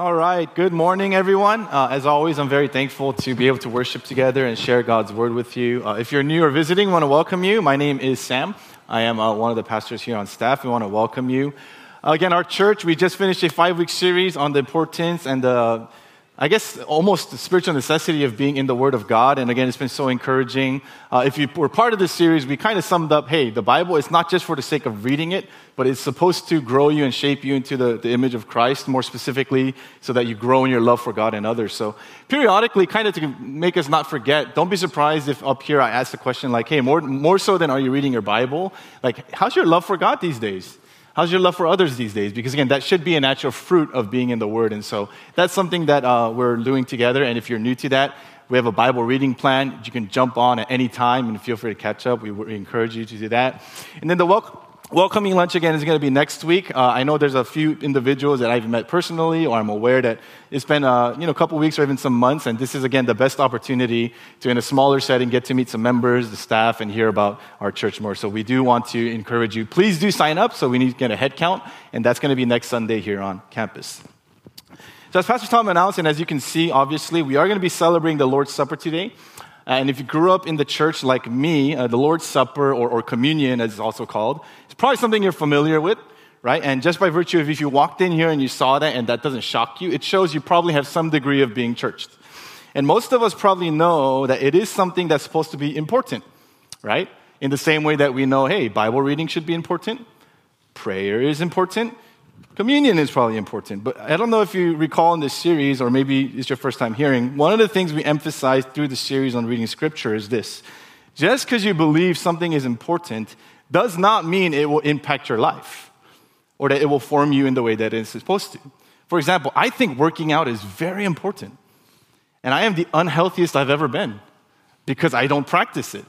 All right, good morning, everyone. Uh, as always, I'm very thankful to be able to worship together and share God's word with you. Uh, if you're new or visiting, want to welcome you. My name is Sam. I am uh, one of the pastors here on staff. We want to welcome you. again, our church, we just finished a five week series on the importance and the I guess almost the spiritual necessity of being in the Word of God. And again, it's been so encouraging. Uh, if you were part of this series, we kind of summed up hey, the Bible is not just for the sake of reading it, but it's supposed to grow you and shape you into the, the image of Christ, more specifically, so that you grow in your love for God and others. So, periodically, kind of to make us not forget, don't be surprised if up here I ask the question like, hey, more, more so than are you reading your Bible? Like, how's your love for God these days? How's your love for others these days? Because again, that should be a natural fruit of being in the Word. And so that's something that uh, we're doing together. And if you're new to that, we have a Bible reading plan. You can jump on at any time and feel free to catch up. We, we encourage you to do that. And then the welcome Welcoming lunch again is going to be next week. Uh, I know there's a few individuals that I've met personally, or I'm aware that it's been uh, you know, a couple weeks or even some months, and this is again the best opportunity to, in a smaller setting, get to meet some members, the staff, and hear about our church more. So we do want to encourage you. Please do sign up. So we need to get a head count, and that's going to be next Sunday here on campus. So as Pastor Tom announced, and as you can see, obviously, we are going to be celebrating the Lord's Supper today. And if you grew up in the church like me, uh, the Lord's Supper or, or communion, as it's also called, it's probably something you're familiar with, right? And just by virtue of if you walked in here and you saw that and that doesn't shock you, it shows you probably have some degree of being churched. And most of us probably know that it is something that's supposed to be important, right? In the same way that we know, hey, Bible reading should be important, prayer is important, Communion is probably important, but I don't know if you recall in this series, or maybe it's your first time hearing, one of the things we emphasize through the series on reading scripture is this just because you believe something is important does not mean it will impact your life or that it will form you in the way that it's supposed to. For example, I think working out is very important, and I am the unhealthiest I've ever been because I don't practice it.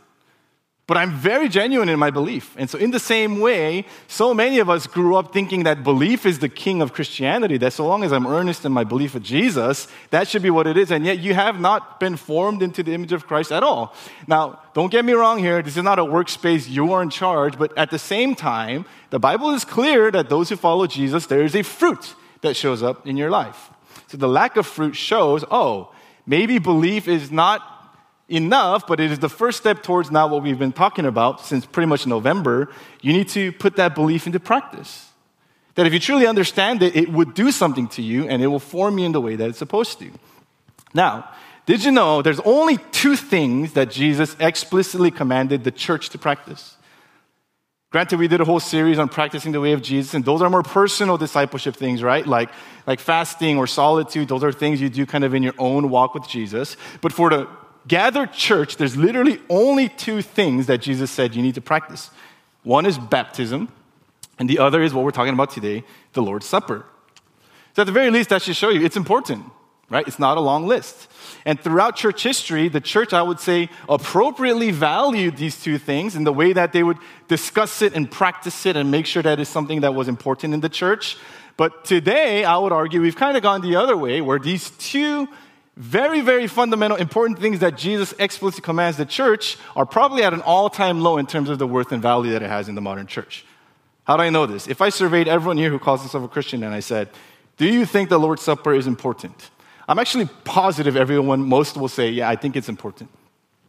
But I'm very genuine in my belief. And so, in the same way, so many of us grew up thinking that belief is the king of Christianity, that so long as I'm earnest in my belief of Jesus, that should be what it is. And yet, you have not been formed into the image of Christ at all. Now, don't get me wrong here. This is not a workspace. You are in charge. But at the same time, the Bible is clear that those who follow Jesus, there is a fruit that shows up in your life. So, the lack of fruit shows, oh, maybe belief is not enough, but it is the first step towards now what we've been talking about since pretty much November. You need to put that belief into practice. That if you truly understand it, it would do something to you and it will form you in the way that it's supposed to. Now, did you know there's only two things that Jesus explicitly commanded the church to practice? Granted, we did a whole series on practicing the way of Jesus, and those are more personal discipleship things, right? Like, like fasting or solitude, those are things you do kind of in your own walk with Jesus. But for the gathered church, there's literally only two things that Jesus said you need to practice one is baptism, and the other is what we're talking about today the Lord's Supper. So, at the very least, that should show you it's important, right? It's not a long list. And throughout church history, the church, I would say, appropriately valued these two things in the way that they would discuss it and practice it and make sure that it's something that was important in the church. But today, I would argue we've kind of gone the other way, where these two very, very fundamental, important things that Jesus explicitly commands the church are probably at an all time low in terms of the worth and value that it has in the modern church. How do I know this? If I surveyed everyone here who calls themselves a Christian and I said, Do you think the Lord's Supper is important? I'm actually positive everyone, most will say, Yeah, I think it's important.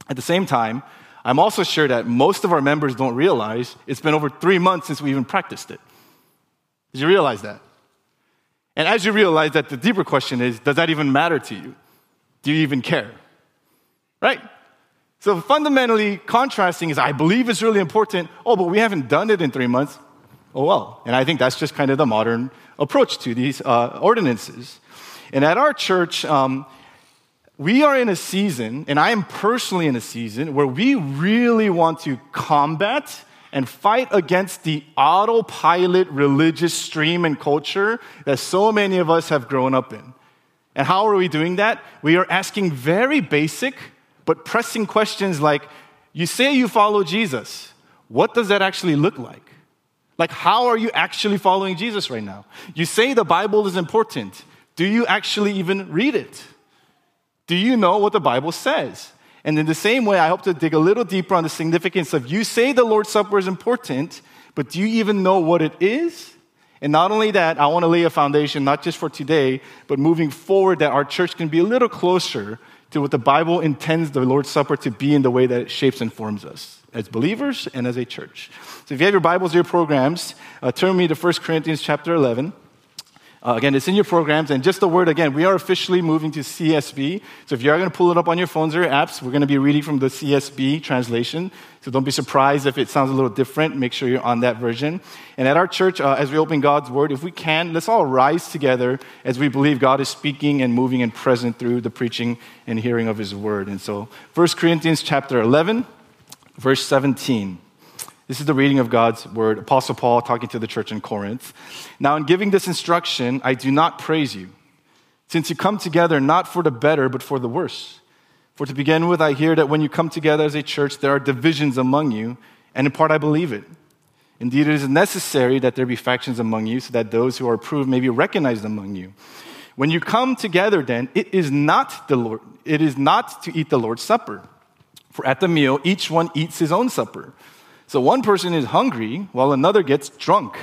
At the same time, I'm also sure that most of our members don't realize it's been over three months since we even practiced it. Did you realize that? And as you realize that, the deeper question is does that even matter to you? Do you even care? Right? So fundamentally, contrasting is I believe it's really important. Oh, but we haven't done it in three months. Oh, well. And I think that's just kind of the modern approach to these uh, ordinances. And at our church, um, we are in a season, and I am personally in a season, where we really want to combat and fight against the autopilot religious stream and culture that so many of us have grown up in. And how are we doing that? We are asking very basic but pressing questions like you say you follow Jesus. What does that actually look like? Like, how are you actually following Jesus right now? You say the Bible is important. Do you actually even read it? Do you know what the Bible says? And in the same way, I hope to dig a little deeper on the significance of you say the Lord's Supper is important, but do you even know what it is? And not only that, I want to lay a foundation, not just for today, but moving forward, that our church can be a little closer to what the Bible intends the Lord's Supper to be in the way that it shapes and forms us as believers and as a church. So if you have your Bibles your programs, uh, turn me to 1 Corinthians chapter 11. Uh, again, it's in your programs. And just a word again, we are officially moving to CSB. So if you are going to pull it up on your phones or your apps, we're going to be reading from the CSB translation. So don't be surprised if it sounds a little different. Make sure you're on that version. And at our church, uh, as we open God's word, if we can, let's all rise together as we believe God is speaking and moving and present through the preaching and hearing of his word. And so 1 Corinthians chapter 11, verse 17. This is the reading of God's word. Apostle Paul talking to the church in Corinth. Now, in giving this instruction, I do not praise you, since you come together not for the better, but for the worse. For to begin with, I hear that when you come together as a church, there are divisions among you, and in part I believe it. Indeed, it is necessary that there be factions among you, so that those who are approved may be recognized among you. When you come together, then, it is not the Lord, it is not to eat the Lord's supper. For at the meal, each one eats his own supper. So one person is hungry while another gets drunk.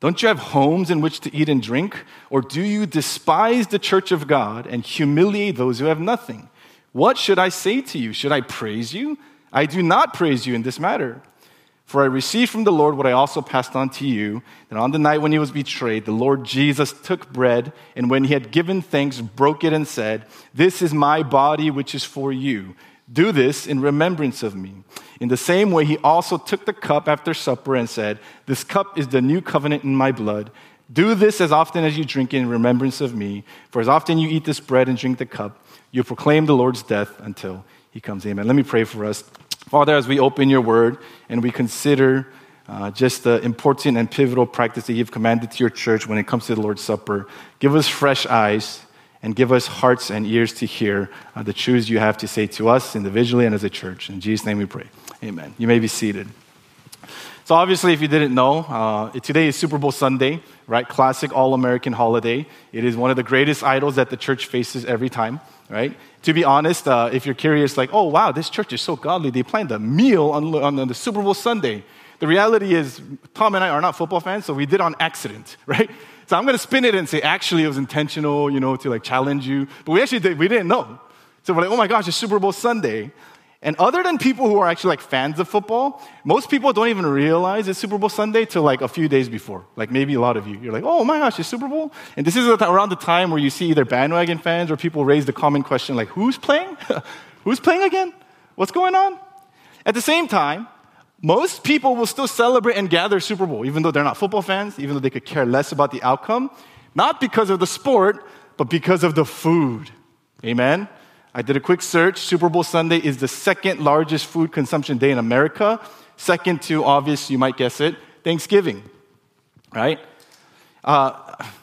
Don't you have homes in which to eat and drink? Or do you despise the church of God and humiliate those who have nothing? What should I say to you? Should I praise you? I do not praise you in this matter. For I received from the Lord what I also passed on to you that on the night when he was betrayed, the Lord Jesus took bread, and when he had given thanks, broke it and said, This is my body, which is for you. Do this in remembrance of me. In the same way, he also took the cup after supper and said, This cup is the new covenant in my blood. Do this as often as you drink it in remembrance of me. For as often you eat this bread and drink the cup, you proclaim the Lord's death until he comes. Amen. Let me pray for us. Father, as we open your word and we consider uh, just the important and pivotal practice that you've commanded to your church when it comes to the Lord's Supper, give us fresh eyes and give us hearts and ears to hear uh, the truths you have to say to us individually and as a church. In Jesus' name we pray. Amen. You may be seated. So, obviously, if you didn't know, uh, today is Super Bowl Sunday, right? Classic all American holiday. It is one of the greatest idols that the church faces every time, right? To be honest, uh, if you're curious, like, oh, wow, this church is so godly, they planned a meal on, on the Super Bowl Sunday. The reality is, Tom and I are not football fans, so we did on accident, right? So I'm going to spin it and say, actually, it was intentional, you know, to like challenge you. But we actually did, we didn't know. So we're like, oh my gosh, it's Super Bowl Sunday. And other than people who are actually like fans of football, most people don't even realize it's Super Bowl Sunday till like a few days before. Like maybe a lot of you. You're like, oh my gosh, it's Super Bowl? And this is around the time where you see either bandwagon fans or people raise the common question like, who's playing? who's playing again? What's going on? At the same time, most people will still celebrate and gather Super Bowl, even though they're not football fans, even though they could care less about the outcome, not because of the sport, but because of the food. Amen? I did a quick search. Super Bowl Sunday is the second largest food consumption day in America, second to, obvious, you might guess it, Thanksgiving. Right? Uh,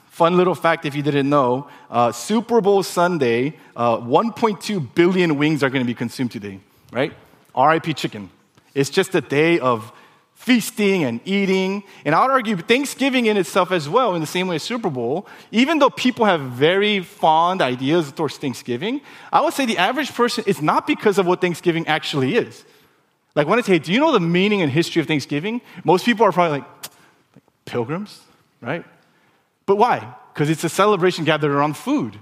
fun little fact if you didn't know uh, Super Bowl Sunday, uh, 1.2 billion wings are going to be consumed today, right? RIP chicken. It's just a day of feasting and eating. And I would argue Thanksgiving in itself as well, in the same way as Super Bowl, even though people have very fond ideas towards Thanksgiving, I would say the average person, it's not because of what Thanksgiving actually is. Like when I say, do you know the meaning and history of Thanksgiving? Most people are probably like, like pilgrims, right? But why? Because it's a celebration gathered around food.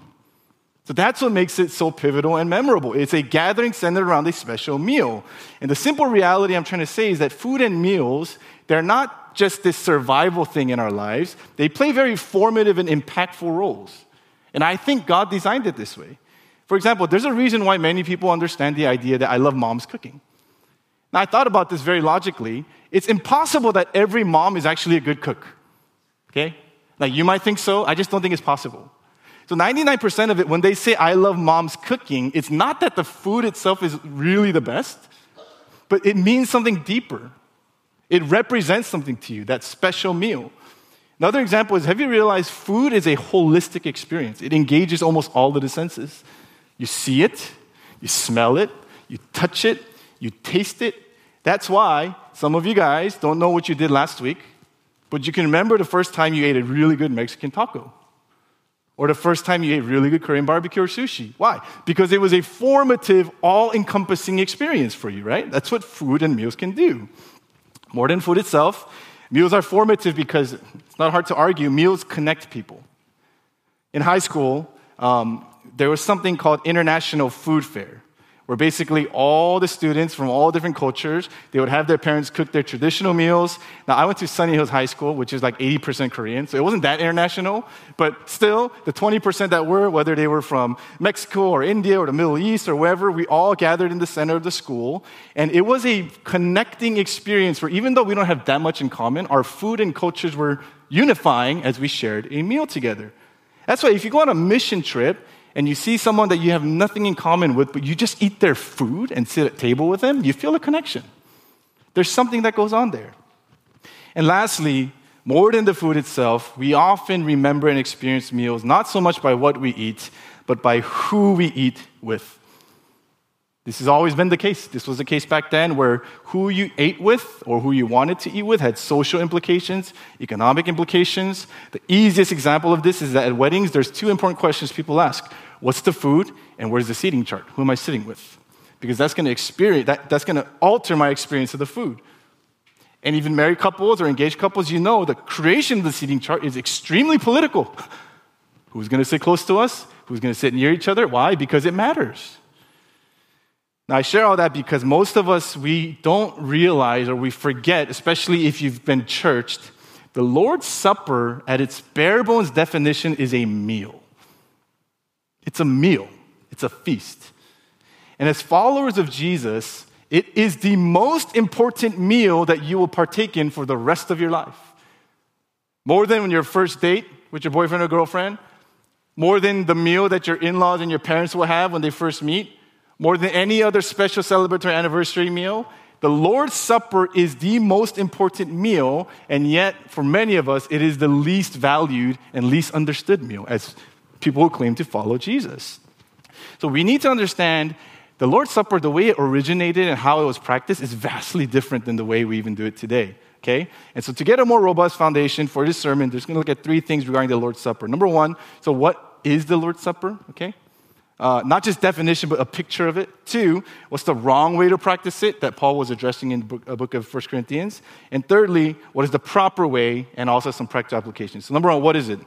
So that's what makes it so pivotal and memorable. It's a gathering centered around a special meal. And the simple reality I'm trying to say is that food and meals, they're not just this survival thing in our lives, they play very formative and impactful roles. And I think God designed it this way. For example, there's a reason why many people understand the idea that I love mom's cooking. Now, I thought about this very logically. It's impossible that every mom is actually a good cook. Okay? Like, you might think so, I just don't think it's possible. So 99% of it, when they say, I love mom's cooking, it's not that the food itself is really the best, but it means something deeper. It represents something to you, that special meal. Another example is have you realized food is a holistic experience? It engages almost all of the senses. You see it, you smell it, you touch it, you taste it. That's why some of you guys don't know what you did last week, but you can remember the first time you ate a really good Mexican taco or the first time you ate really good Korean barbecue or sushi. Why? Because it was a formative, all encompassing experience for you, right? That's what food and meals can do. More than food itself, Meals are formative because it's not hard to argue, meals connect people. In high school, um, there was something called International Food Fair where basically all the students from all different cultures they would have their parents cook their traditional meals. Now i went to sunny hills high school which is like 80% korean so it wasn't that international but still the 20% that were whether they were from mexico or india or the middle east or wherever we all gathered in the center of the school and it was a connecting experience where even though we don't have that much in common our food and cultures were unifying as we shared a meal together. That's why if you go on a mission trip and you see someone that you have nothing in common with, but you just eat their food and sit at table with them, you feel a connection. There's something that goes on there. And lastly, more than the food itself, we often remember and experience meals not so much by what we eat, but by who we eat with. This has always been the case. This was the case back then where who you ate with or who you wanted to eat with had social implications, economic implications. The easiest example of this is that at weddings, there's two important questions people ask What's the food and where's the seating chart? Who am I sitting with? Because that's going to experience, that, that's going to alter my experience of the food. And even married couples or engaged couples, you know the creation of the seating chart is extremely political. Who's going to sit close to us? Who's going to sit near each other? Why? Because it matters. Now, I share all that because most of us, we don't realize or we forget, especially if you've been churched, the Lord's Supper, at its bare bones definition, is a meal. It's a meal, it's a feast. And as followers of Jesus, it is the most important meal that you will partake in for the rest of your life. More than when your first date with your boyfriend or girlfriend, more than the meal that your in laws and your parents will have when they first meet, more than any other special celebratory anniversary meal, the Lord's Supper is the most important meal, and yet, for many of us, it is the least valued and least understood meal as people who claim to follow Jesus. So we need to understand the Lord's Supper, the way it originated and how it was practiced, is vastly different than the way we even do it today. Okay? And so, to get a more robust foundation for this sermon, there's going to look at three things regarding the Lord's Supper. Number one, so what is the Lord's Supper? Okay? Uh, not just definition, but a picture of it. Two, what's the wrong way to practice it that Paul was addressing in the book, book of 1 Corinthians? And thirdly, what is the proper way and also some practical applications. So, number one, what is it?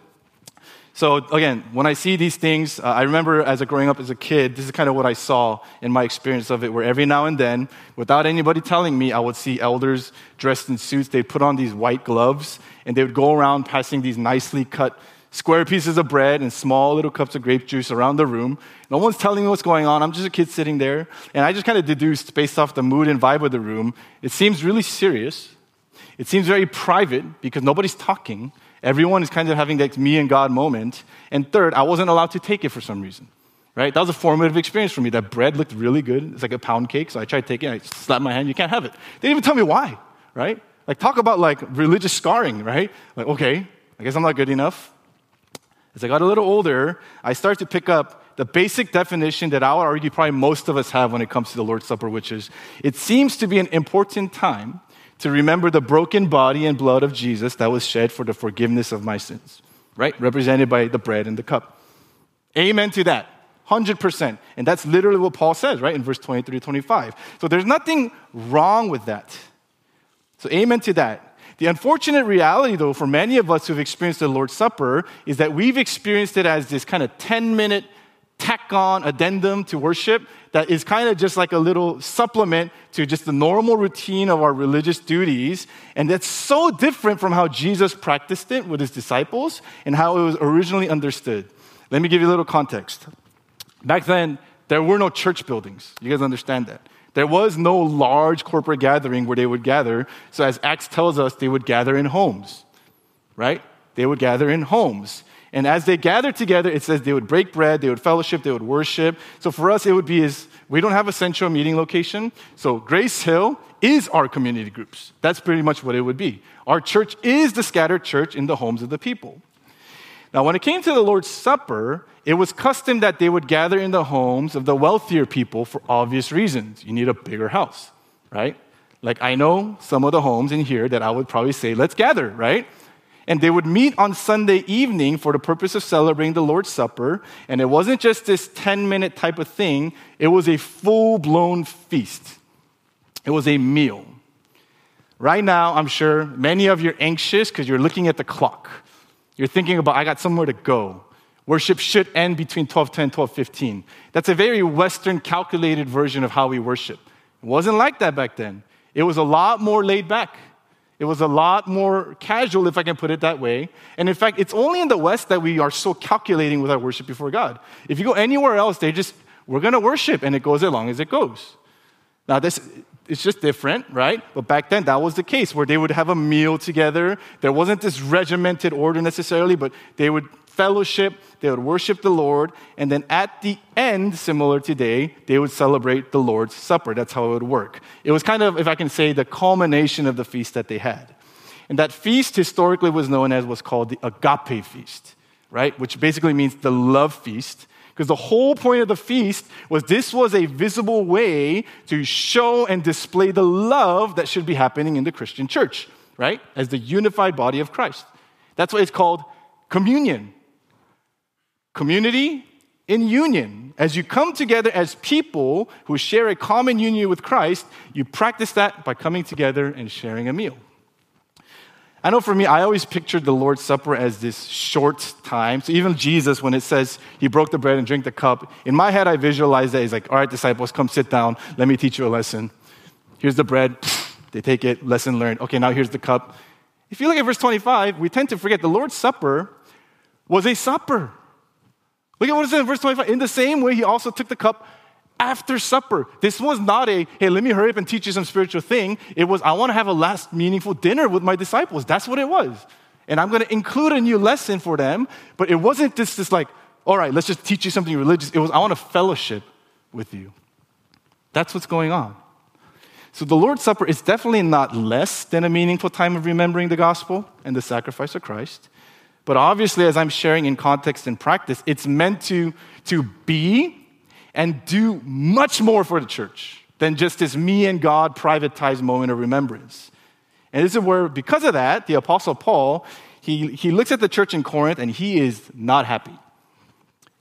So, again, when I see these things, uh, I remember as a growing up as a kid, this is kind of what I saw in my experience of it, where every now and then, without anybody telling me, I would see elders dressed in suits. They'd put on these white gloves and they would go around passing these nicely cut square pieces of bread and small little cups of grape juice around the room. No one's telling me what's going on. I'm just a kid sitting there. And I just kind of deduced based off the mood and vibe of the room. It seems really serious. It seems very private because nobody's talking. Everyone is kind of having that me and God moment. And third, I wasn't allowed to take it for some reason. Right? That was a formative experience for me. That bread looked really good. It's like a pound cake. So I tried taking it. I slapped my hand. You can't have it. They didn't even tell me why. Right? Like talk about like religious scarring. Right? Like okay, I guess I'm not good enough. As I got a little older, I started to pick up the basic definition that I would argue probably most of us have when it comes to the Lord's Supper, which is it seems to be an important time to remember the broken body and blood of Jesus that was shed for the forgiveness of my sins, right? Represented by the bread and the cup. Amen to that. 100%. And that's literally what Paul says, right? In verse 23 to 25. So there's nothing wrong with that. So, amen to that. The unfortunate reality, though, for many of us who've experienced the Lord's Supper is that we've experienced it as this kind of 10 minute tack on addendum to worship that is kind of just like a little supplement to just the normal routine of our religious duties. And that's so different from how Jesus practiced it with his disciples and how it was originally understood. Let me give you a little context. Back then, there were no church buildings. You guys understand that. There was no large corporate gathering where they would gather. So, as Acts tells us, they would gather in homes, right? They would gather in homes. And as they gathered together, it says they would break bread, they would fellowship, they would worship. So, for us, it would be as we don't have a central meeting location. So, Grace Hill is our community groups. That's pretty much what it would be. Our church is the scattered church in the homes of the people. Now, when it came to the Lord's Supper, it was custom that they would gather in the homes of the wealthier people for obvious reasons. You need a bigger house, right? Like, I know some of the homes in here that I would probably say, let's gather, right? And they would meet on Sunday evening for the purpose of celebrating the Lord's Supper. And it wasn't just this 10 minute type of thing, it was a full blown feast. It was a meal. Right now, I'm sure many of you are anxious because you're looking at the clock. You're thinking about, I got somewhere to go. Worship should end between 12:10 12:15. That's a very western calculated version of how we worship. It wasn't like that back then. It was a lot more laid back. It was a lot more casual, if I can put it that way. And in fact, it's only in the West that we are so calculating with our worship before God. If you go anywhere else, they just, we're going to worship, and it goes as long as it goes. Now, this, it's just different, right? But back then, that was the case where they would have a meal together. There wasn't this regimented order necessarily, but they would fellowship, they would worship the Lord, and then at the end, similar to today, they would celebrate the Lord's Supper. That's how it would work. It was kind of, if I can say, the culmination of the feast that they had. And that feast historically was known as what's called the agape feast, right? Which basically means the love feast. Because the whole point of the feast was this was a visible way to show and display the love that should be happening in the Christian church, right? As the unified body of Christ. That's why it's called communion community in union. As you come together as people who share a common union with Christ, you practice that by coming together and sharing a meal. I know for me, I always pictured the Lord's Supper as this short time. So even Jesus, when it says he broke the bread and drank the cup, in my head, I visualize that. He's like, all right, disciples, come sit down. Let me teach you a lesson. Here's the bread. They take it, lesson learned. Okay, now here's the cup. If you look at verse 25, we tend to forget the Lord's Supper was a supper. Look at what it says in verse 25. In the same way, he also took the cup after supper. This was not a, hey, let me hurry up and teach you some spiritual thing. It was, I want to have a last meaningful dinner with my disciples. That's what it was. And I'm going to include a new lesson for them, but it wasn't just this like, all right, let's just teach you something religious. It was, I want to fellowship with you. That's what's going on. So the Lord's Supper is definitely not less than a meaningful time of remembering the gospel and the sacrifice of Christ. But obviously, as I'm sharing in context and practice, it's meant to, to be and do much more for the church than just this me and God privatized moment of remembrance. And this is where, because of that, the Apostle Paul, he, he looks at the church in Corinth and he is not happy.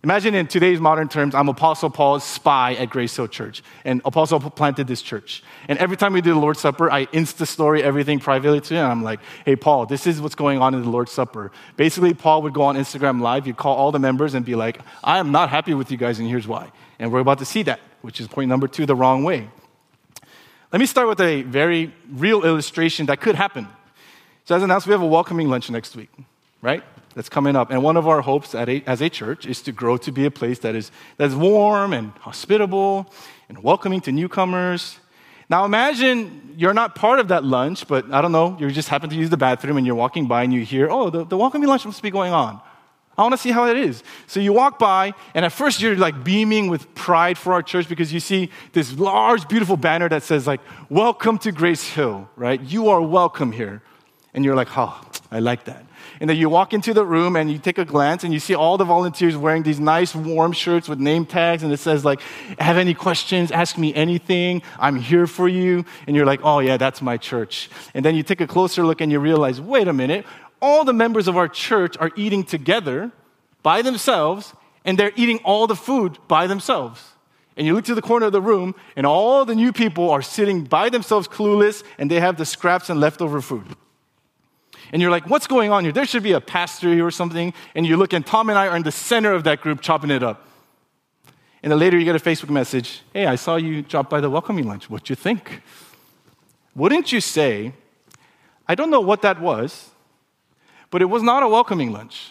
Imagine in today's modern terms, I'm Apostle Paul's spy at Grace Hill Church, and Apostle Paul planted this church. And every time we do the Lord's Supper, I insta story everything privately to him. And I'm like, hey, Paul, this is what's going on in the Lord's Supper. Basically, Paul would go on Instagram Live, he'd call all the members and be like, I am not happy with you guys, and here's why. And we're about to see that, which is point number two, the wrong way. Let me start with a very real illustration that could happen. So, as announced, we have a welcoming lunch next week, right? that's coming up. And one of our hopes a, as a church is to grow to be a place that is that's warm and hospitable and welcoming to newcomers. Now imagine you're not part of that lunch, but I don't know, you just happen to use the bathroom and you're walking by and you hear, oh, the, the welcoming lunch must be going on. I want to see how it is. So you walk by, and at first you're like beaming with pride for our church because you see this large, beautiful banner that says, like, welcome to Grace Hill, right? You are welcome here. And you're like, oh, I like that. And then you walk into the room and you take a glance and you see all the volunteers wearing these nice warm shirts with name tags and it says like, have any questions? Ask me anything. I'm here for you. And you're like, oh yeah, that's my church. And then you take a closer look and you realize, wait a minute, all the members of our church are eating together by themselves and they're eating all the food by themselves. And you look to the corner of the room, and all the new people are sitting by themselves, clueless, and they have the scraps and leftover food and you're like, what's going on here? There should be a pastor here or something. And you look, and Tom and I are in the center of that group chopping it up. And then later you get a Facebook message Hey, I saw you drop by the welcoming lunch. What'd you think? Wouldn't you say, I don't know what that was, but it was not a welcoming lunch?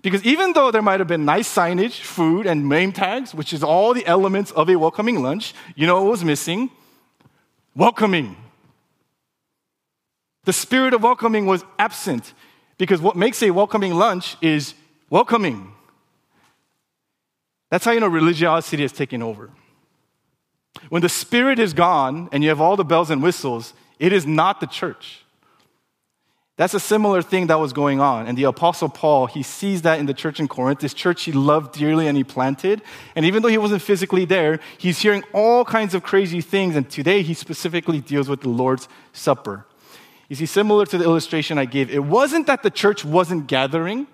Because even though there might have been nice signage, food, and name tags, which is all the elements of a welcoming lunch, you know what was missing? Welcoming. The spirit of welcoming was absent because what makes a welcoming lunch is welcoming. That's how you know religiosity has taken over. When the spirit is gone and you have all the bells and whistles, it is not the church. That's a similar thing that was going on. And the Apostle Paul, he sees that in the church in Corinth, this church he loved dearly and he planted. And even though he wasn't physically there, he's hearing all kinds of crazy things. And today he specifically deals with the Lord's Supper. You see, similar to the illustration I gave, it wasn't that the church wasn't gathering,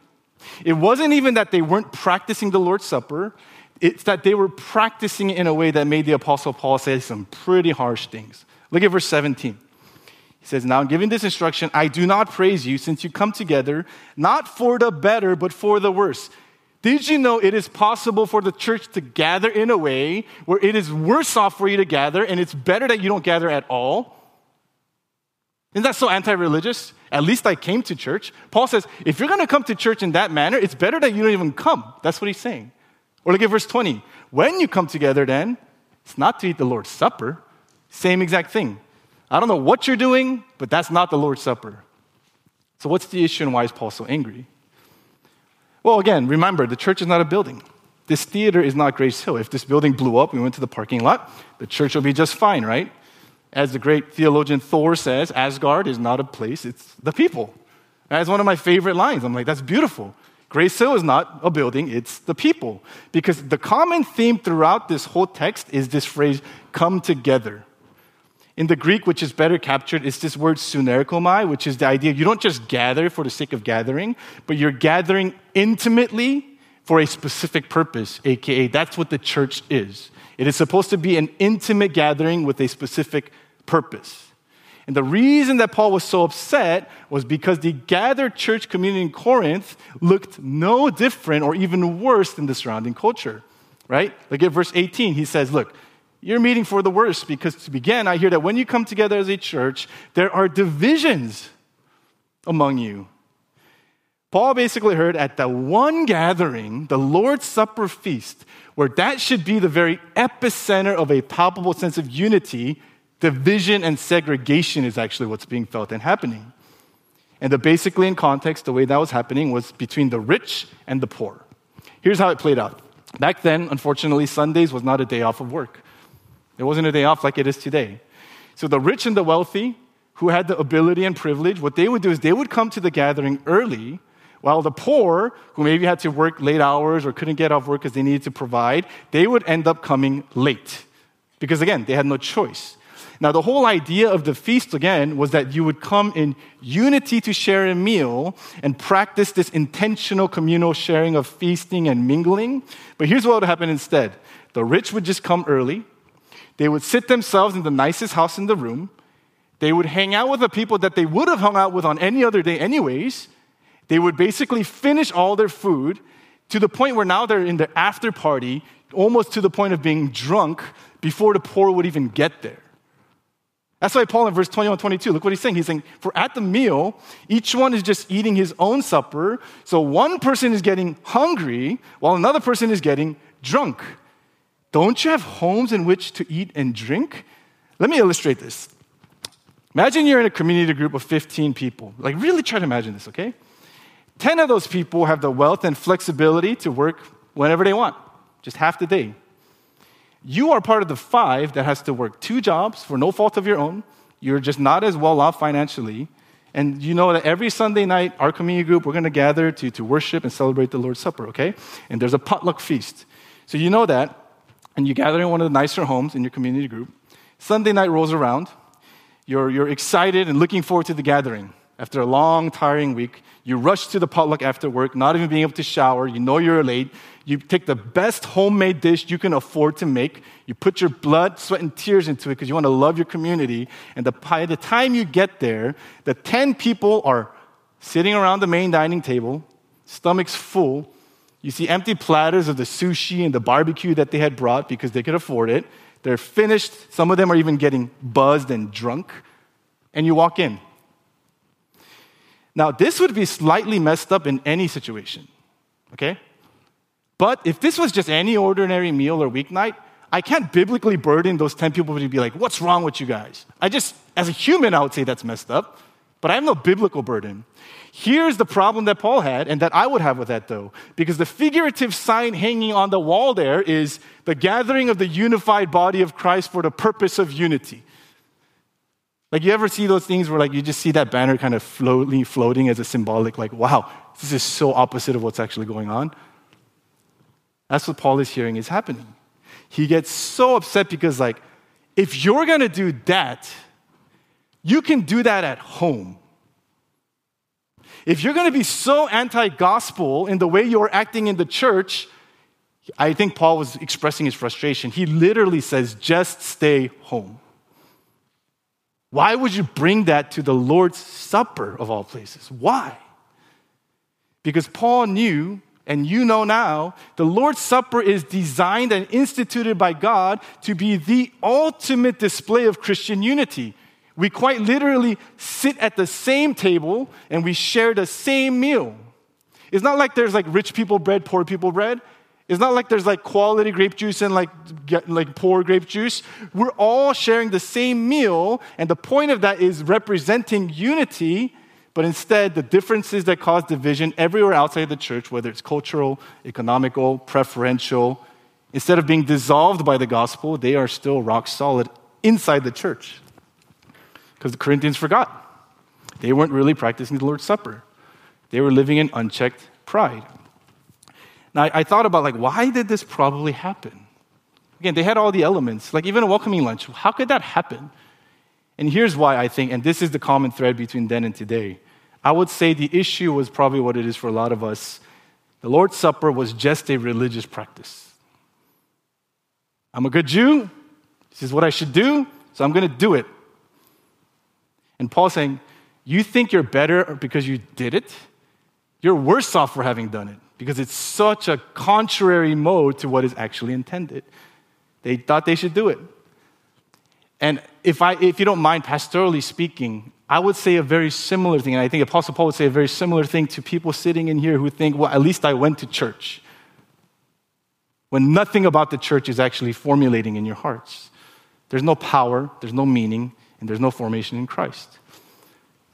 it wasn't even that they weren't practicing the Lord's Supper. It's that they were practicing in a way that made the Apostle Paul say some pretty harsh things Look at verse 17. He says, Now, in giving this instruction, I do not praise you since you come together, not for the better, but for the worse. Did you know it is possible for the church to gather in a way where it is worse off for you to gather and it's better that you don't gather at all? Isn't that so anti religious? At least I came to church. Paul says, if you're going to come to church in that manner, it's better that you don't even come. That's what he's saying. Or look at verse 20. When you come together, then, it's not to eat the Lord's Supper. Same exact thing. I don't know what you're doing, but that's not the Lord's Supper. So, what's the issue and why is Paul so angry? Well, again, remember, the church is not a building. This theater is not Grace Hill. If this building blew up, we went to the parking lot, the church will be just fine, right? As the great theologian Thor says, Asgard is not a place, it's the people. That's one of my favorite lines. I'm like, that's beautiful. Grace Hill is not a building, it's the people. Because the common theme throughout this whole text is this phrase, come together. In the Greek, which is better captured, is this word sunerkomai, which is the idea you don't just gather for the sake of gathering, but you're gathering intimately for a specific purpose, aka that's what the church is. It is supposed to be an intimate gathering with a specific purpose. And the reason that Paul was so upset was because the gathered church community in Corinth looked no different or even worse than the surrounding culture, right? Look at verse 18. He says, Look, you're meeting for the worst because to begin, I hear that when you come together as a church, there are divisions among you. Paul basically heard at the one gathering, the Lord's Supper feast, where that should be the very epicenter of a palpable sense of unity, division and segregation is actually what's being felt and happening. And the, basically, in context, the way that was happening was between the rich and the poor. Here's how it played out. Back then, unfortunately, Sundays was not a day off of work. It wasn't a day off like it is today. So the rich and the wealthy who had the ability and privilege, what they would do is they would come to the gathering early, while the poor, who maybe had to work late hours or couldn't get off work because they needed to provide, they would end up coming late. Because again, they had no choice. Now, the whole idea of the feast, again, was that you would come in unity to share a meal and practice this intentional communal sharing of feasting and mingling. But here's what would happen instead the rich would just come early, they would sit themselves in the nicest house in the room, they would hang out with the people that they would have hung out with on any other day, anyways. They would basically finish all their food to the point where now they're in the after party, almost to the point of being drunk before the poor would even get there. That's why Paul in verse 21 22, look what he's saying. He's saying, For at the meal, each one is just eating his own supper. So one person is getting hungry while another person is getting drunk. Don't you have homes in which to eat and drink? Let me illustrate this. Imagine you're in a community group of 15 people. Like, really try to imagine this, okay? 10 of those people have the wealth and flexibility to work whenever they want, just half the day. You are part of the five that has to work two jobs for no fault of your own. You're just not as well off financially. And you know that every Sunday night, our community group, we're going to gather to, to worship and celebrate the Lord's Supper, okay? And there's a potluck feast. So you know that, and you gather in one of the nicer homes in your community group. Sunday night rolls around. You're, you're excited and looking forward to the gathering. After a long, tiring week, you rush to the potluck after work, not even being able to shower. You know you're late. You take the best homemade dish you can afford to make. You put your blood, sweat, and tears into it because you want to love your community. And the, by the time you get there, the 10 people are sitting around the main dining table, stomachs full. You see empty platters of the sushi and the barbecue that they had brought because they could afford it. They're finished. Some of them are even getting buzzed and drunk. And you walk in. Now, this would be slightly messed up in any situation, okay? But if this was just any ordinary meal or weeknight, I can't biblically burden those 10 people to be like, what's wrong with you guys? I just, as a human, I would say that's messed up, but I have no biblical burden. Here's the problem that Paul had, and that I would have with that though, because the figurative sign hanging on the wall there is the gathering of the unified body of Christ for the purpose of unity. Like you ever see those things where like you just see that banner kind of floating, floating as a symbolic, like, wow, this is so opposite of what's actually going on. That's what Paul is hearing is happening. He gets so upset because, like, if you're gonna do that, you can do that at home. If you're gonna be so anti gospel in the way you're acting in the church, I think Paul was expressing his frustration. He literally says, just stay home. Why would you bring that to the Lord's Supper of all places? Why? Because Paul knew, and you know now, the Lord's Supper is designed and instituted by God to be the ultimate display of Christian unity. We quite literally sit at the same table and we share the same meal. It's not like there's like rich people bread, poor people bread. It's not like there's like quality grape juice and like, like poor grape juice. We're all sharing the same meal, and the point of that is representing unity, but instead the differences that cause division everywhere outside the church, whether it's cultural, economical, preferential, instead of being dissolved by the gospel, they are still rock solid inside the church. Because the Corinthians forgot. They weren't really practicing the Lord's Supper. They were living in unchecked pride. Now, I, thought about, like, why did this probably happen? Again, they had all the elements, like even a welcoming lunch. How could that happen? And here's why I think, and this is the common thread between then and today. I would say the issue was probably what it is for a lot of us. The Lord's Supper was just a religious practice. I'm a good Jew. This is what I should do, so I'm going to do it. And Paul's saying, You think you're better because you did it? You're worse off for having done it because it's such a contrary mode to what is actually intended. They thought they should do it. And if, I, if you don't mind, pastorally speaking, I would say a very similar thing. And I think Apostle Paul would say a very similar thing to people sitting in here who think, well, at least I went to church. When nothing about the church is actually formulating in your hearts. There's no power, there's no meaning, and there's no formation in Christ.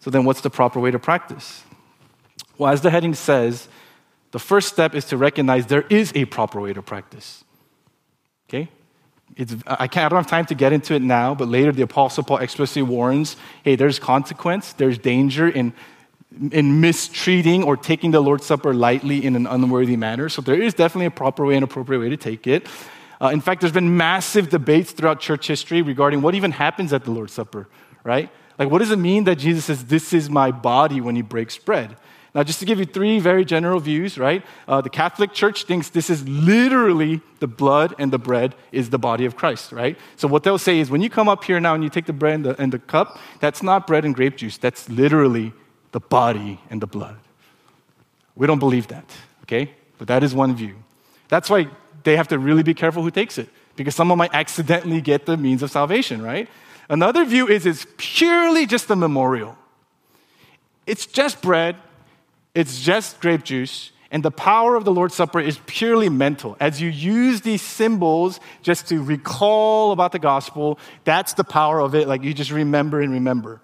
So then, what's the proper way to practice? Well, as the heading says, the first step is to recognize there is a proper way to practice. Okay? It's, I, can't, I don't have time to get into it now, but later the Apostle Paul explicitly warns hey, there's consequence, there's danger in, in mistreating or taking the Lord's Supper lightly in an unworthy manner. So there is definitely a proper way and appropriate way to take it. Uh, in fact, there's been massive debates throughout church history regarding what even happens at the Lord's Supper, right? Like, what does it mean that Jesus says, This is my body when he breaks bread? Now, just to give you three very general views, right? Uh, the Catholic Church thinks this is literally the blood and the bread is the body of Christ, right? So, what they'll say is when you come up here now and you take the bread and the, and the cup, that's not bread and grape juice. That's literally the body and the blood. We don't believe that, okay? But that is one view. That's why they have to really be careful who takes it, because someone might accidentally get the means of salvation, right? Another view is it's purely just a memorial. It's just bread it's just grape juice. And the power of the Lord's Supper is purely mental. As you use these symbols just to recall about the gospel, that's the power of it. Like you just remember and remember.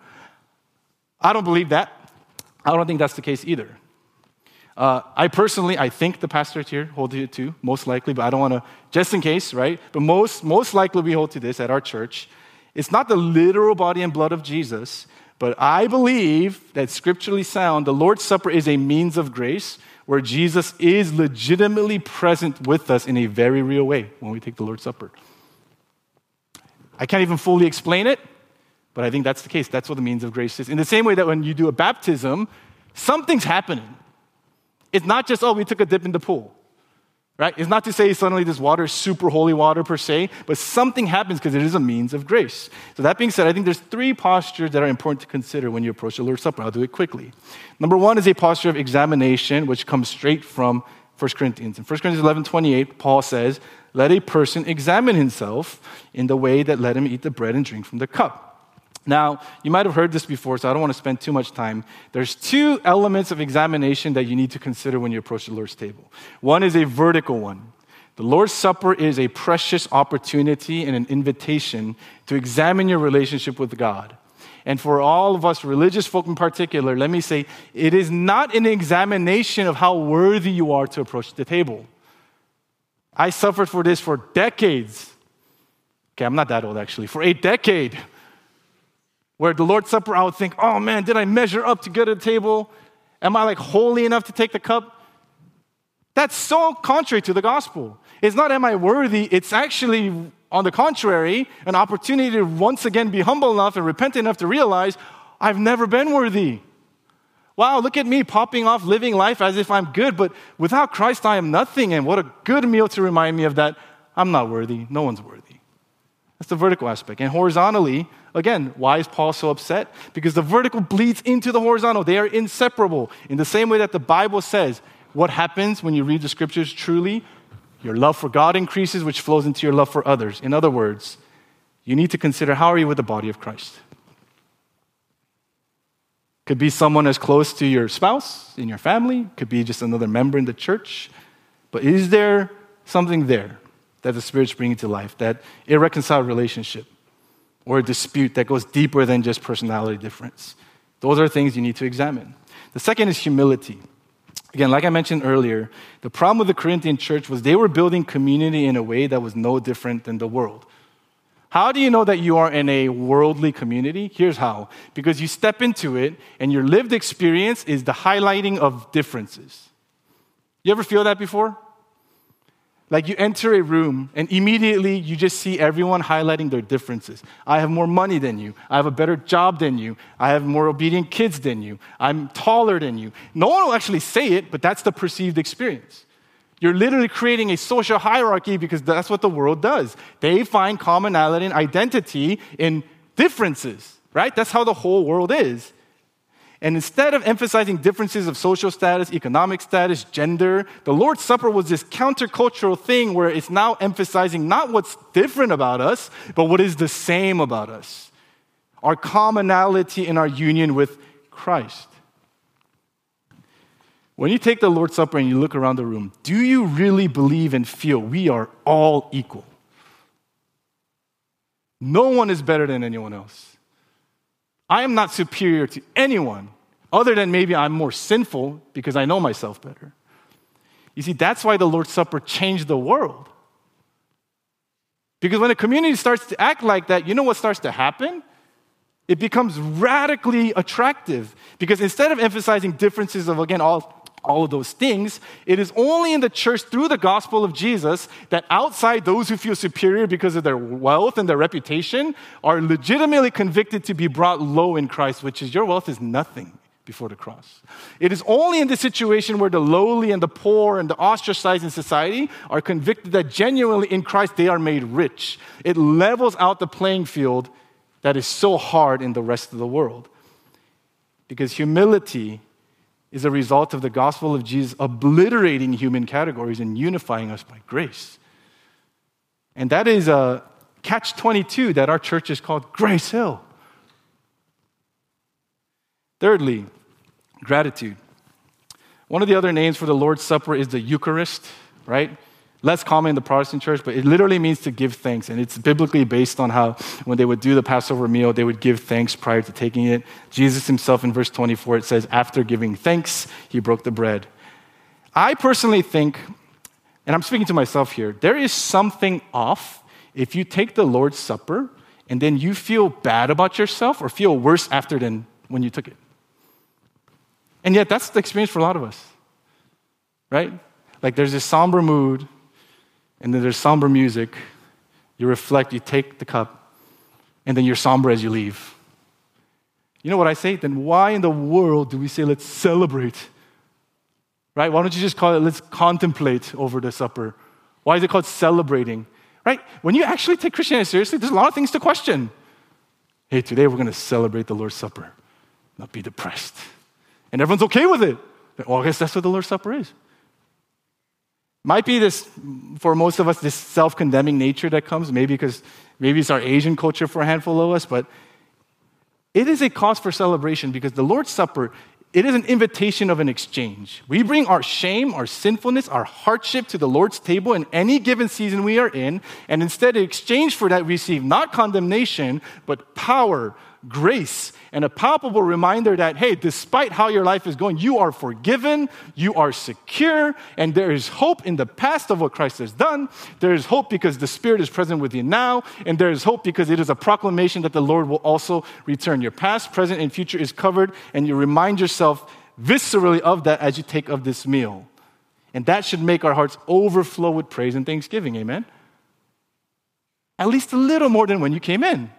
I don't believe that. I don't think that's the case either. Uh, I personally, I think the pastors here hold to it too, most likely, but I don't want to, just in case, right? But most, most likely we hold to this at our church. It's not the literal body and blood of Jesus, but I believe that scripturally sound, the Lord's Supper is a means of grace where Jesus is legitimately present with us in a very real way when we take the Lord's Supper. I can't even fully explain it, but I think that's the case. That's what the means of grace is. In the same way that when you do a baptism, something's happening. It's not just, oh, we took a dip in the pool right? It's not to say suddenly this water is super holy water per se, but something happens because it is a means of grace. So, that being said, I think there's three postures that are important to consider when you approach the Lord's Supper. I'll do it quickly. Number one is a posture of examination, which comes straight from 1 Corinthians. In 1 Corinthians 11 28, Paul says, Let a person examine himself in the way that let him eat the bread and drink from the cup. Now, you might have heard this before, so I don't want to spend too much time. There's two elements of examination that you need to consider when you approach the Lord's table. One is a vertical one. The Lord's Supper is a precious opportunity and an invitation to examine your relationship with God. And for all of us religious folk in particular, let me say, it is not an examination of how worthy you are to approach the table. I suffered for this for decades. Okay, I'm not that old actually. For a decade where the Lord's Supper, I would think, oh man, did I measure up to get to the table? Am I like holy enough to take the cup? That's so contrary to the gospel. It's not, am I worthy? It's actually, on the contrary, an opportunity to once again be humble enough and repentant enough to realize, I've never been worthy. Wow, look at me popping off, living life as if I'm good, but without Christ, I am nothing. And what a good meal to remind me of that. I'm not worthy. No one's worthy. That's the vertical aspect. And horizontally, again, why is Paul so upset? Because the vertical bleeds into the horizontal. They are inseparable. In the same way that the Bible says, what happens when you read the scriptures truly? Your love for God increases, which flows into your love for others. In other words, you need to consider how are you with the body of Christ? Could be someone as close to your spouse in your family, could be just another member in the church. But is there something there that the Spirit's bringing to life, that irreconciled relationship or a dispute that goes deeper than just personality difference? Those are things you need to examine. The second is humility. Again, like I mentioned earlier, the problem with the Corinthian church was they were building community in a way that was no different than the world. How do you know that you are in a worldly community? Here's how because you step into it and your lived experience is the highlighting of differences. You ever feel that before? Like you enter a room and immediately you just see everyone highlighting their differences. I have more money than you. I have a better job than you. I have more obedient kids than you. I'm taller than you. No one will actually say it, but that's the perceived experience. You're literally creating a social hierarchy because that's what the world does. They find commonality and identity in differences, right? That's how the whole world is. And instead of emphasizing differences of social status, economic status, gender, the Lord's Supper was this countercultural thing where it's now emphasizing not what's different about us, but what is the same about us. Our commonality in our union with Christ. When you take the Lord's Supper and you look around the room, do you really believe and feel we are all equal? No one is better than anyone else. I am not superior to anyone, other than maybe I'm more sinful because I know myself better. You see, that's why the Lord's Supper changed the world. Because when a community starts to act like that, you know what starts to happen? It becomes radically attractive. Because instead of emphasizing differences of, again, all all of those things. It is only in the church through the gospel of Jesus that outside those who feel superior because of their wealth and their reputation are legitimately convicted to be brought low in Christ, which is your wealth is nothing before the cross. It is only in the situation where the lowly and the poor and the ostracized in society are convicted that genuinely in Christ they are made rich. It levels out the playing field that is so hard in the rest of the world. Because humility is a result of the gospel of Jesus obliterating human categories and unifying us by grace. And that is a catch 22 that our church is called Grace Hill. Thirdly, gratitude. One of the other names for the Lord's Supper is the Eucharist, right? Less common in the Protestant church, but it literally means to give thanks. And it's biblically based on how when they would do the Passover meal, they would give thanks prior to taking it. Jesus himself in verse 24, it says, after giving thanks, he broke the bread. I personally think, and I'm speaking to myself here, there is something off if you take the Lord's Supper and then you feel bad about yourself or feel worse after than when you took it. And yet, that's the experience for a lot of us, right? Like there's this somber mood, and then there's somber music. You reflect, you take the cup, and then you're somber as you leave. You know what I say? Then why in the world do we say, let's celebrate? Right? Why don't you just call it, let's contemplate over the supper? Why is it called celebrating? Right? When you actually take Christianity seriously, there's a lot of things to question. Hey, today we're going to celebrate the Lord's Supper, not be depressed. And everyone's okay with it. Well, I guess that's what the Lord's Supper is. Might be this, for most of us, this self condemning nature that comes, maybe because maybe it's our Asian culture for a handful of us, but it is a cause for celebration because the Lord's Supper, it is an invitation of an exchange. We bring our shame, our sinfulness, our hardship to the Lord's table in any given season we are in, and instead, in exchange for that, we receive not condemnation, but power, grace and a palpable reminder that, hey, despite how your life is going, you are forgiven, you are secure, and there is hope in the past of what Christ has done. There is hope because the Spirit is present with you now, and there is hope because it is a proclamation that the Lord will also return. Your past, present, and future is covered, and you remind yourself viscerally of that as you take of this meal. And that should make our hearts overflow with praise and thanksgiving. Amen? At least a little more than when you came in.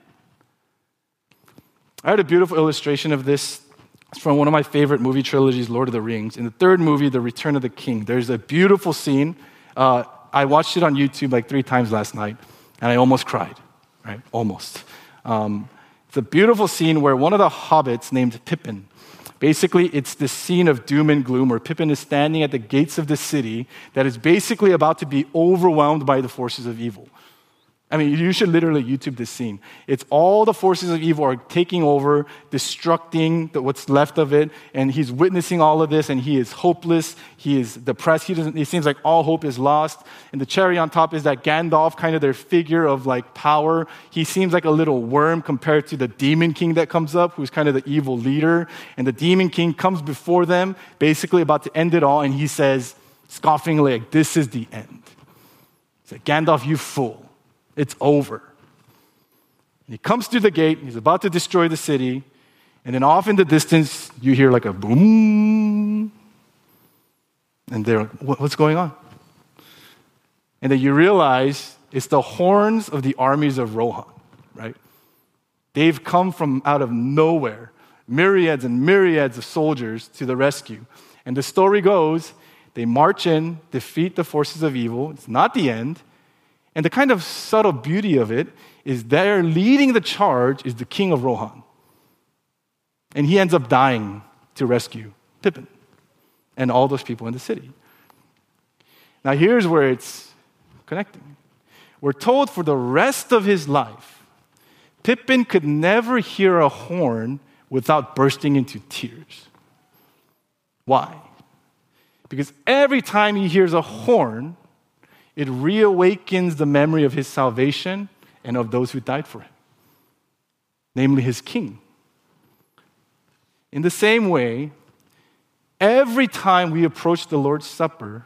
I had a beautiful illustration of this it's from one of my favorite movie trilogies, Lord of the Rings. In the third movie, The Return of the King, there's a beautiful scene. Uh, I watched it on YouTube like three times last night, and I almost cried. right? Almost. Um, it's a beautiful scene where one of the hobbits named Pippin, basically, it's this scene of doom and gloom where Pippin is standing at the gates of the city that is basically about to be overwhelmed by the forces of evil. I mean, you should literally YouTube this scene. It's all the forces of evil are taking over, destructing what's left of it, and he's witnessing all of this, and he is hopeless. He is depressed. He doesn't. It seems like all hope is lost. And the cherry on top is that Gandalf, kind of their figure of like power. He seems like a little worm compared to the demon king that comes up, who's kind of the evil leader. And the demon king comes before them, basically about to end it all, and he says, scoffingly, like, "This is the end." He said, "Gandalf, you fool." It's over. And he comes through the gate, he's about to destroy the city, and then off in the distance, you hear like a boom. And they're like, what's going on? And then you realize it's the horns of the armies of Rohan, right? They've come from out of nowhere, myriads and myriads of soldiers to the rescue. And the story goes they march in, defeat the forces of evil. It's not the end. And the kind of subtle beauty of it is there leading the charge is the king of Rohan. And he ends up dying to rescue Pippin and all those people in the city. Now, here's where it's connecting. We're told for the rest of his life, Pippin could never hear a horn without bursting into tears. Why? Because every time he hears a horn, it reawakens the memory of his salvation and of those who died for him, namely his king. In the same way, every time we approach the Lord's Supper,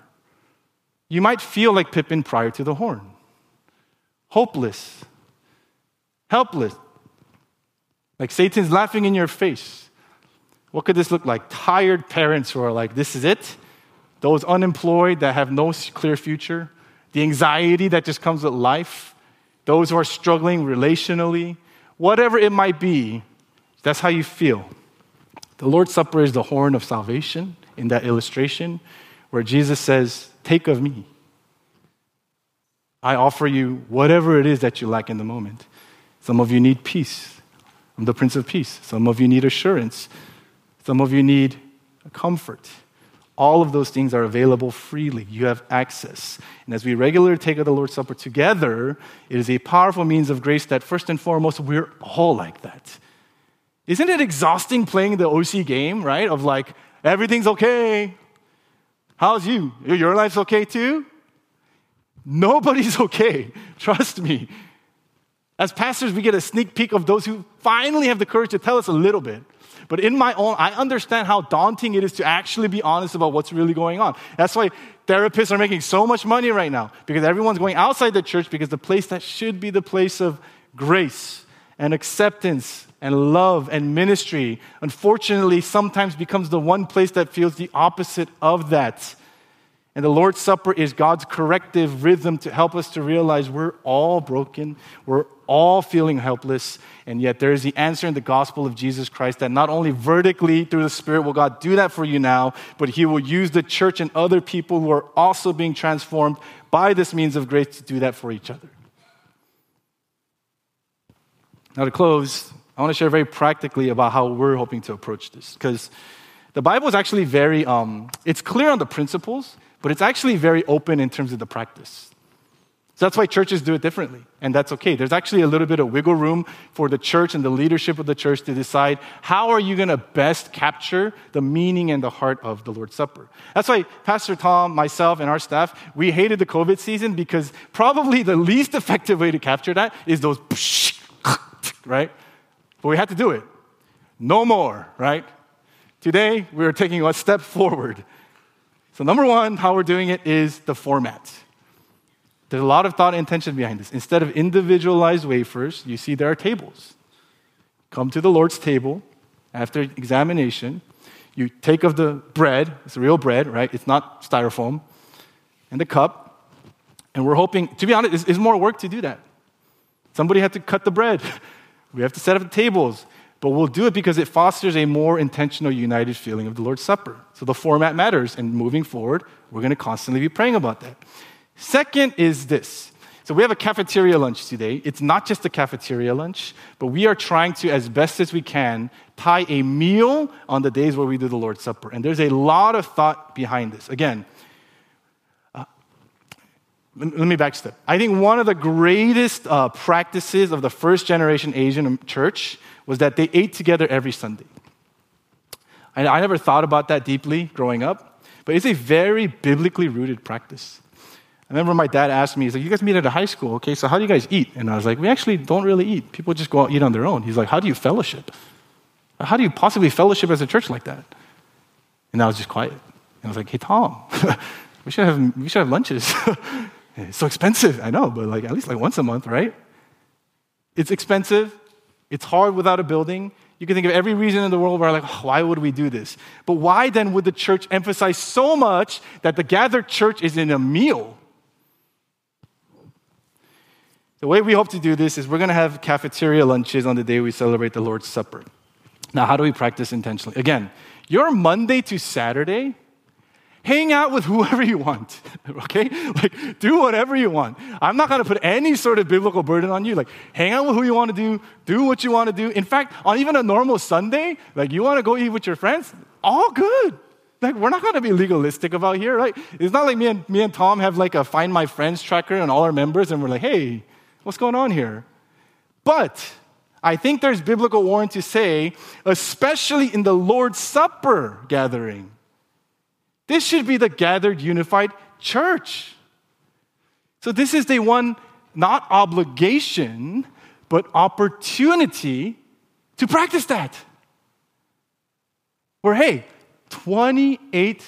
you might feel like Pippin prior to the horn hopeless, helpless, like Satan's laughing in your face. What could this look like? Tired parents who are like, This is it. Those unemployed that have no clear future the anxiety that just comes with life, those who are struggling relationally, whatever it might be, that's how you feel. The Lord's Supper is the horn of salvation in that illustration where Jesus says, Take of me. I offer you whatever it is that you lack in the moment. Some of you need peace. I'm the Prince of Peace. Some of you need assurance. Some of you need comfort. All of those things are available freely. You have access. And as we regularly take the Lord's Supper together, it is a powerful means of grace that, first and foremost, we're all like that. Isn't it exhausting playing the OC game, right? Of like, everything's okay. How's you? Your life's okay too? Nobody's okay. Trust me. As pastors, we get a sneak peek of those who finally have the courage to tell us a little bit. But in my own, I understand how daunting it is to actually be honest about what's really going on. That's why therapists are making so much money right now because everyone's going outside the church because the place that should be the place of grace and acceptance and love and ministry, unfortunately, sometimes becomes the one place that feels the opposite of that. And the Lord's Supper is God's corrective rhythm to help us to realize we're all broken, we're all feeling helpless, and yet there is the answer in the gospel of Jesus Christ that not only vertically through the Spirit will God do that for you now, but He will use the church and other people who are also being transformed by this means of grace to do that for each other. Now, to close, I want to share very practically about how we're hoping to approach this because the Bible is actually very, um, it's clear on the principles but it's actually very open in terms of the practice. So that's why churches do it differently, and that's okay. There's actually a little bit of wiggle room for the church and the leadership of the church to decide how are you going to best capture the meaning and the heart of the Lord's Supper. That's why Pastor Tom, myself, and our staff, we hated the COVID season because probably the least effective way to capture that is those right? But we had to do it. No more, right? Today, we're taking a step forward so, number one, how we're doing it is the format. There's a lot of thought and intention behind this. Instead of individualized wafers, you see there are tables. Come to the Lord's table after examination. You take of the bread, it's real bread, right? It's not styrofoam, and the cup. And we're hoping, to be honest, it's, more work to do that. Somebody had to cut the bread. We have to set up the tables but we'll do it because it fosters a more intentional, united feeling of the Lord's Supper. So the format matters, and moving forward, we're going to constantly be praying about that. Second is this So we have a cafeteria lunch today. It's not just a cafeteria lunch, but we are trying to, as best as we can, tie a meal on the days where we do the Lord's Supper. And there's a lot of thought behind this. Again, uh, let me backstep. I think one of the greatest uh, practices of the first generation Asian church was that they ate together every Sunday. I, I never thought about that deeply growing up, but it's a very biblically rooted practice. I remember my dad asked me, he's like, You guys meet at a high school, okay, so how do you guys eat? And I was like, We actually don't really eat. People just go out eat on their own. He's like, How do you fellowship? How do you possibly fellowship as a church like that? And I was just quiet. And I was like, Hey, Tom, we, should have, we should have lunches. it's so expensive, I know, but like at least like once a month, right? It's expensive. It's hard without a building. You can think of every reason in the world where, like, oh, why would we do this? But why then would the church emphasize so much that the gathered church is in a meal? The way we hope to do this is we're going to have cafeteria lunches on the day we celebrate the Lord's Supper. Now, how do we practice intentionally? Again, your Monday to Saturday, hang out with whoever you want, okay? Like, do whatever you want. I'm not gonna put any sort of biblical burden on you. Like, hang out with who you wanna do, do what you wanna do. In fact, on even a normal Sunday, like, you wanna go eat with your friends, all good. Like, we're not gonna be legalistic about here, right? It's not like me and, me and Tom have like a find my friends tracker and all our members, and we're like, hey, What's going on here? But I think there's biblical warrant to say, especially in the Lord's Supper gathering, this should be the gathered, unified church. So, this is the one, not obligation, but opportunity to practice that. Where, hey, 28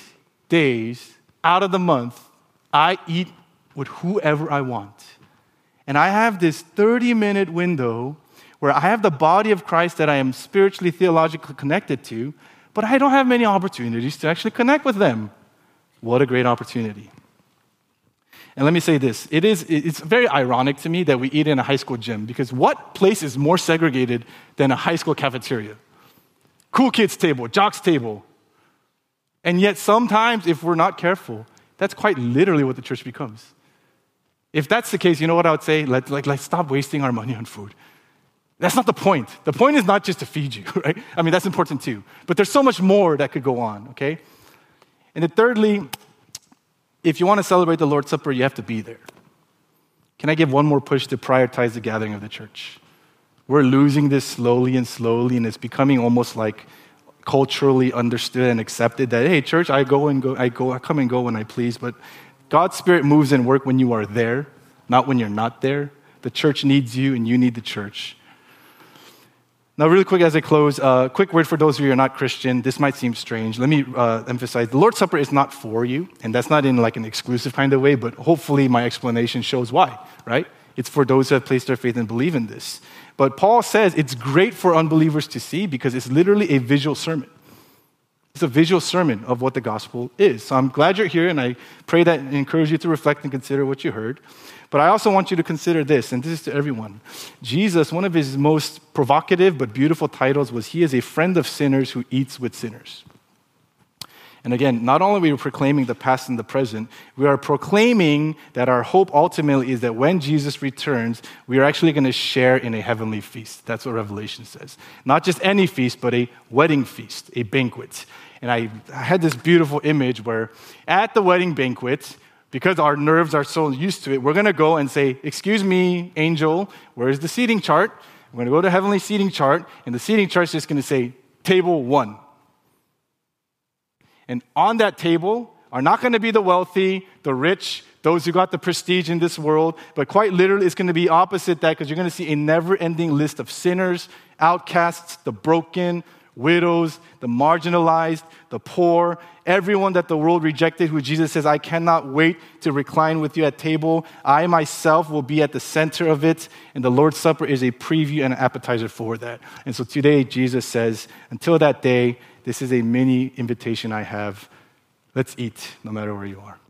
days out of the month, I eat with whoever I want. And I have this 30 minute window where I have the body of Christ that I am spiritually, theologically connected to, but I don't have many opportunities to actually connect with them. What a great opportunity. And let me say this it is, it's very ironic to me that we eat in a high school gym because what place is more segregated than a high school cafeteria? Cool kids' table, jocks' table. And yet, sometimes, if we're not careful, that's quite literally what the church becomes. If that's the case, you know what I would say? Let, like, let's stop wasting our money on food. That's not the point. The point is not just to feed you, right? I mean, that's important too. But there's so much more that could go on, okay? And then thirdly, if you want to celebrate the Lord's Supper, you have to be there. Can I give one more push to prioritize the gathering of the church? We're losing this slowly and slowly, and it's becoming almost like culturally understood and accepted that hey, church, I go and go, I go, I come and go when I please, but God's Spirit moves and work when you are there, not when you're not there. The church needs you, and you need the church. Now, really quick as I close, a uh, quick word for those of you who are not Christian. This might seem strange. Let me uh, emphasize the Lord's Supper is not for you, and that's not in like an exclusive kind of way, but hopefully my explanation shows why, right? It's for those who have placed their faith and believe in this. But Paul says it's great for unbelievers to see because it's literally a visual sermon. It's a visual sermon of what the gospel is. So I'm glad you're here, and I pray that and encourage you to reflect and consider what you heard. But I also want you to consider this, and this is to everyone. Jesus, one of his most provocative but beautiful titles was He is a friend of sinners who eats with sinners. And again, not only are we proclaiming the past and the present, we are proclaiming that our hope ultimately is that when Jesus returns, we are actually going to share in a heavenly feast. That's what Revelation says. Not just any feast, but a wedding feast, a banquet. And I, had this beautiful image where at the wedding banquet, because our nerves are so used to it, we're going to go and say, Excuse me, angel, where's the seating chart? We're going to go to heavenly seating chart, and the seating chart is just going to say, Table one. And on that table are not going to be the wealthy, the rich, those who got the prestige in this world, but quite literally, it's going to be opposite that because you're going to see a never ending list of sinners, outcasts, the broken, widows, the marginalized, the poor, everyone that the world rejected, who Jesus says, I cannot wait to recline with you at table. I myself will be at the center of it. And the Lord's Supper is a preview and an appetizer for that. And so today, Jesus says, until that day, this is a mini invitation I have. Let's eat, no matter where you are.